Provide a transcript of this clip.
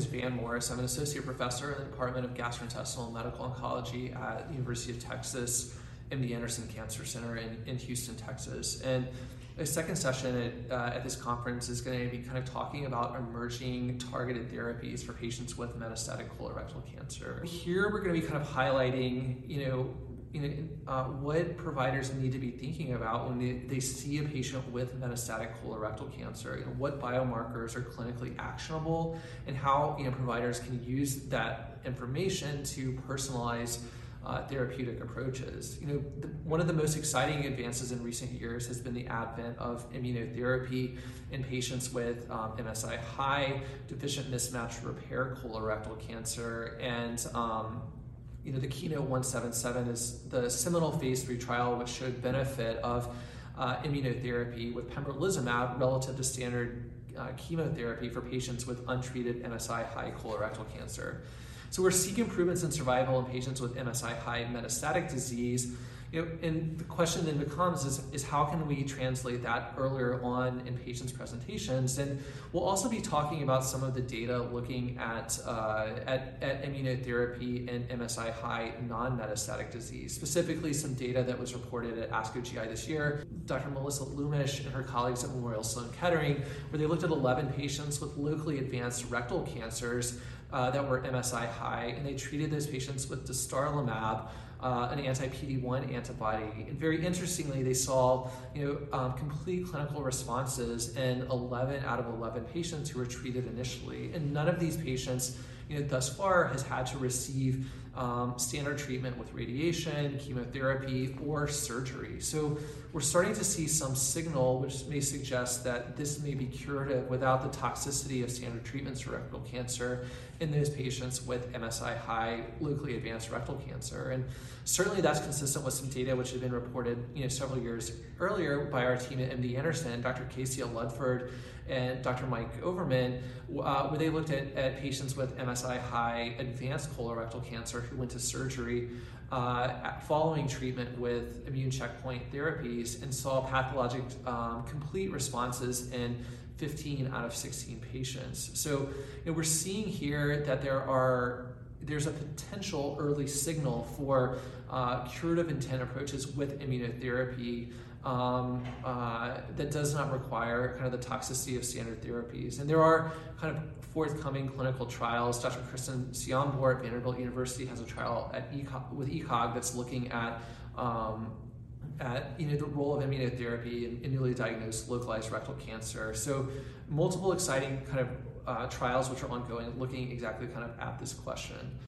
is Van Morris. I'm an associate professor in the Department of Gastrointestinal and Medical Oncology at the University of Texas MD Anderson Cancer Center in, in Houston, Texas. And the second session at, uh, at this conference is going to be kind of talking about emerging targeted therapies for patients with metastatic colorectal cancer. Here we're going to be kind of highlighting, you know, you know, uh, what providers need to be thinking about when they, they see a patient with metastatic colorectal cancer. You know, what biomarkers are clinically actionable, and how you know providers can use that information to personalize uh, therapeutic approaches. You know, the, one of the most exciting advances in recent years has been the advent of immunotherapy in patients with um, MSI high, deficient mismatch repair colorectal cancer, and um, you know, the Keynote 177 is the seminal phase three trial which showed benefit of uh, immunotherapy with pembrolizumab relative to standard uh, chemotherapy for patients with untreated MSI high colorectal cancer. So we're seeking improvements in survival in patients with MSI high metastatic disease you know, and the question then becomes is, is how can we translate that earlier on in patients' presentations? And we'll also be talking about some of the data looking at, uh, at, at immunotherapy in MSI high non-metastatic disease, specifically some data that was reported at ASCO GI this year. Dr. Melissa Lumish and her colleagues at Memorial Sloan Kettering, where they looked at 11 patients with locally advanced rectal cancers uh, that were MSI high, and they treated those patients with dostarlimab, uh, an anti-PD-1 antibody. And very interestingly, they saw you know, um, complete clinical responses in 11 out of 11 patients who were treated initially. And none of these patients you know, thus far has had to receive um, standard treatment with radiation, chemotherapy, or surgery. So we're starting to see some signal which may suggest that this may be curative without the toxicity of standard treatments for rectal cancer in those patients with MSI high locally advanced rectal cancer. And certainly that's consistent with some data which had been reported you know, several years earlier by our team at MD Anderson, Dr. Casey Ludford and Dr. Mike Overman, uh, where they looked at, at patients with MSI high advanced colorectal cancer who went to surgery uh, following treatment with immune checkpoint therapies and saw pathologic um, complete responses in 15 out of 16 patients. So you know, we're seeing here that there are there's a potential early signal for uh, curative intent approaches with immunotherapy um, uh, that does not require kind of the toxicity of standard therapies. And there are kind of forthcoming clinical trials. Dr. Kristen Ciombor at Vanderbilt University has a trial at ECOG, with ECOG that's looking at um, at you know the role of immunotherapy in, in, newly diagnosed localized rectal cancer. So multiple exciting kind of uh, trials which are ongoing looking exactly kind of at this question.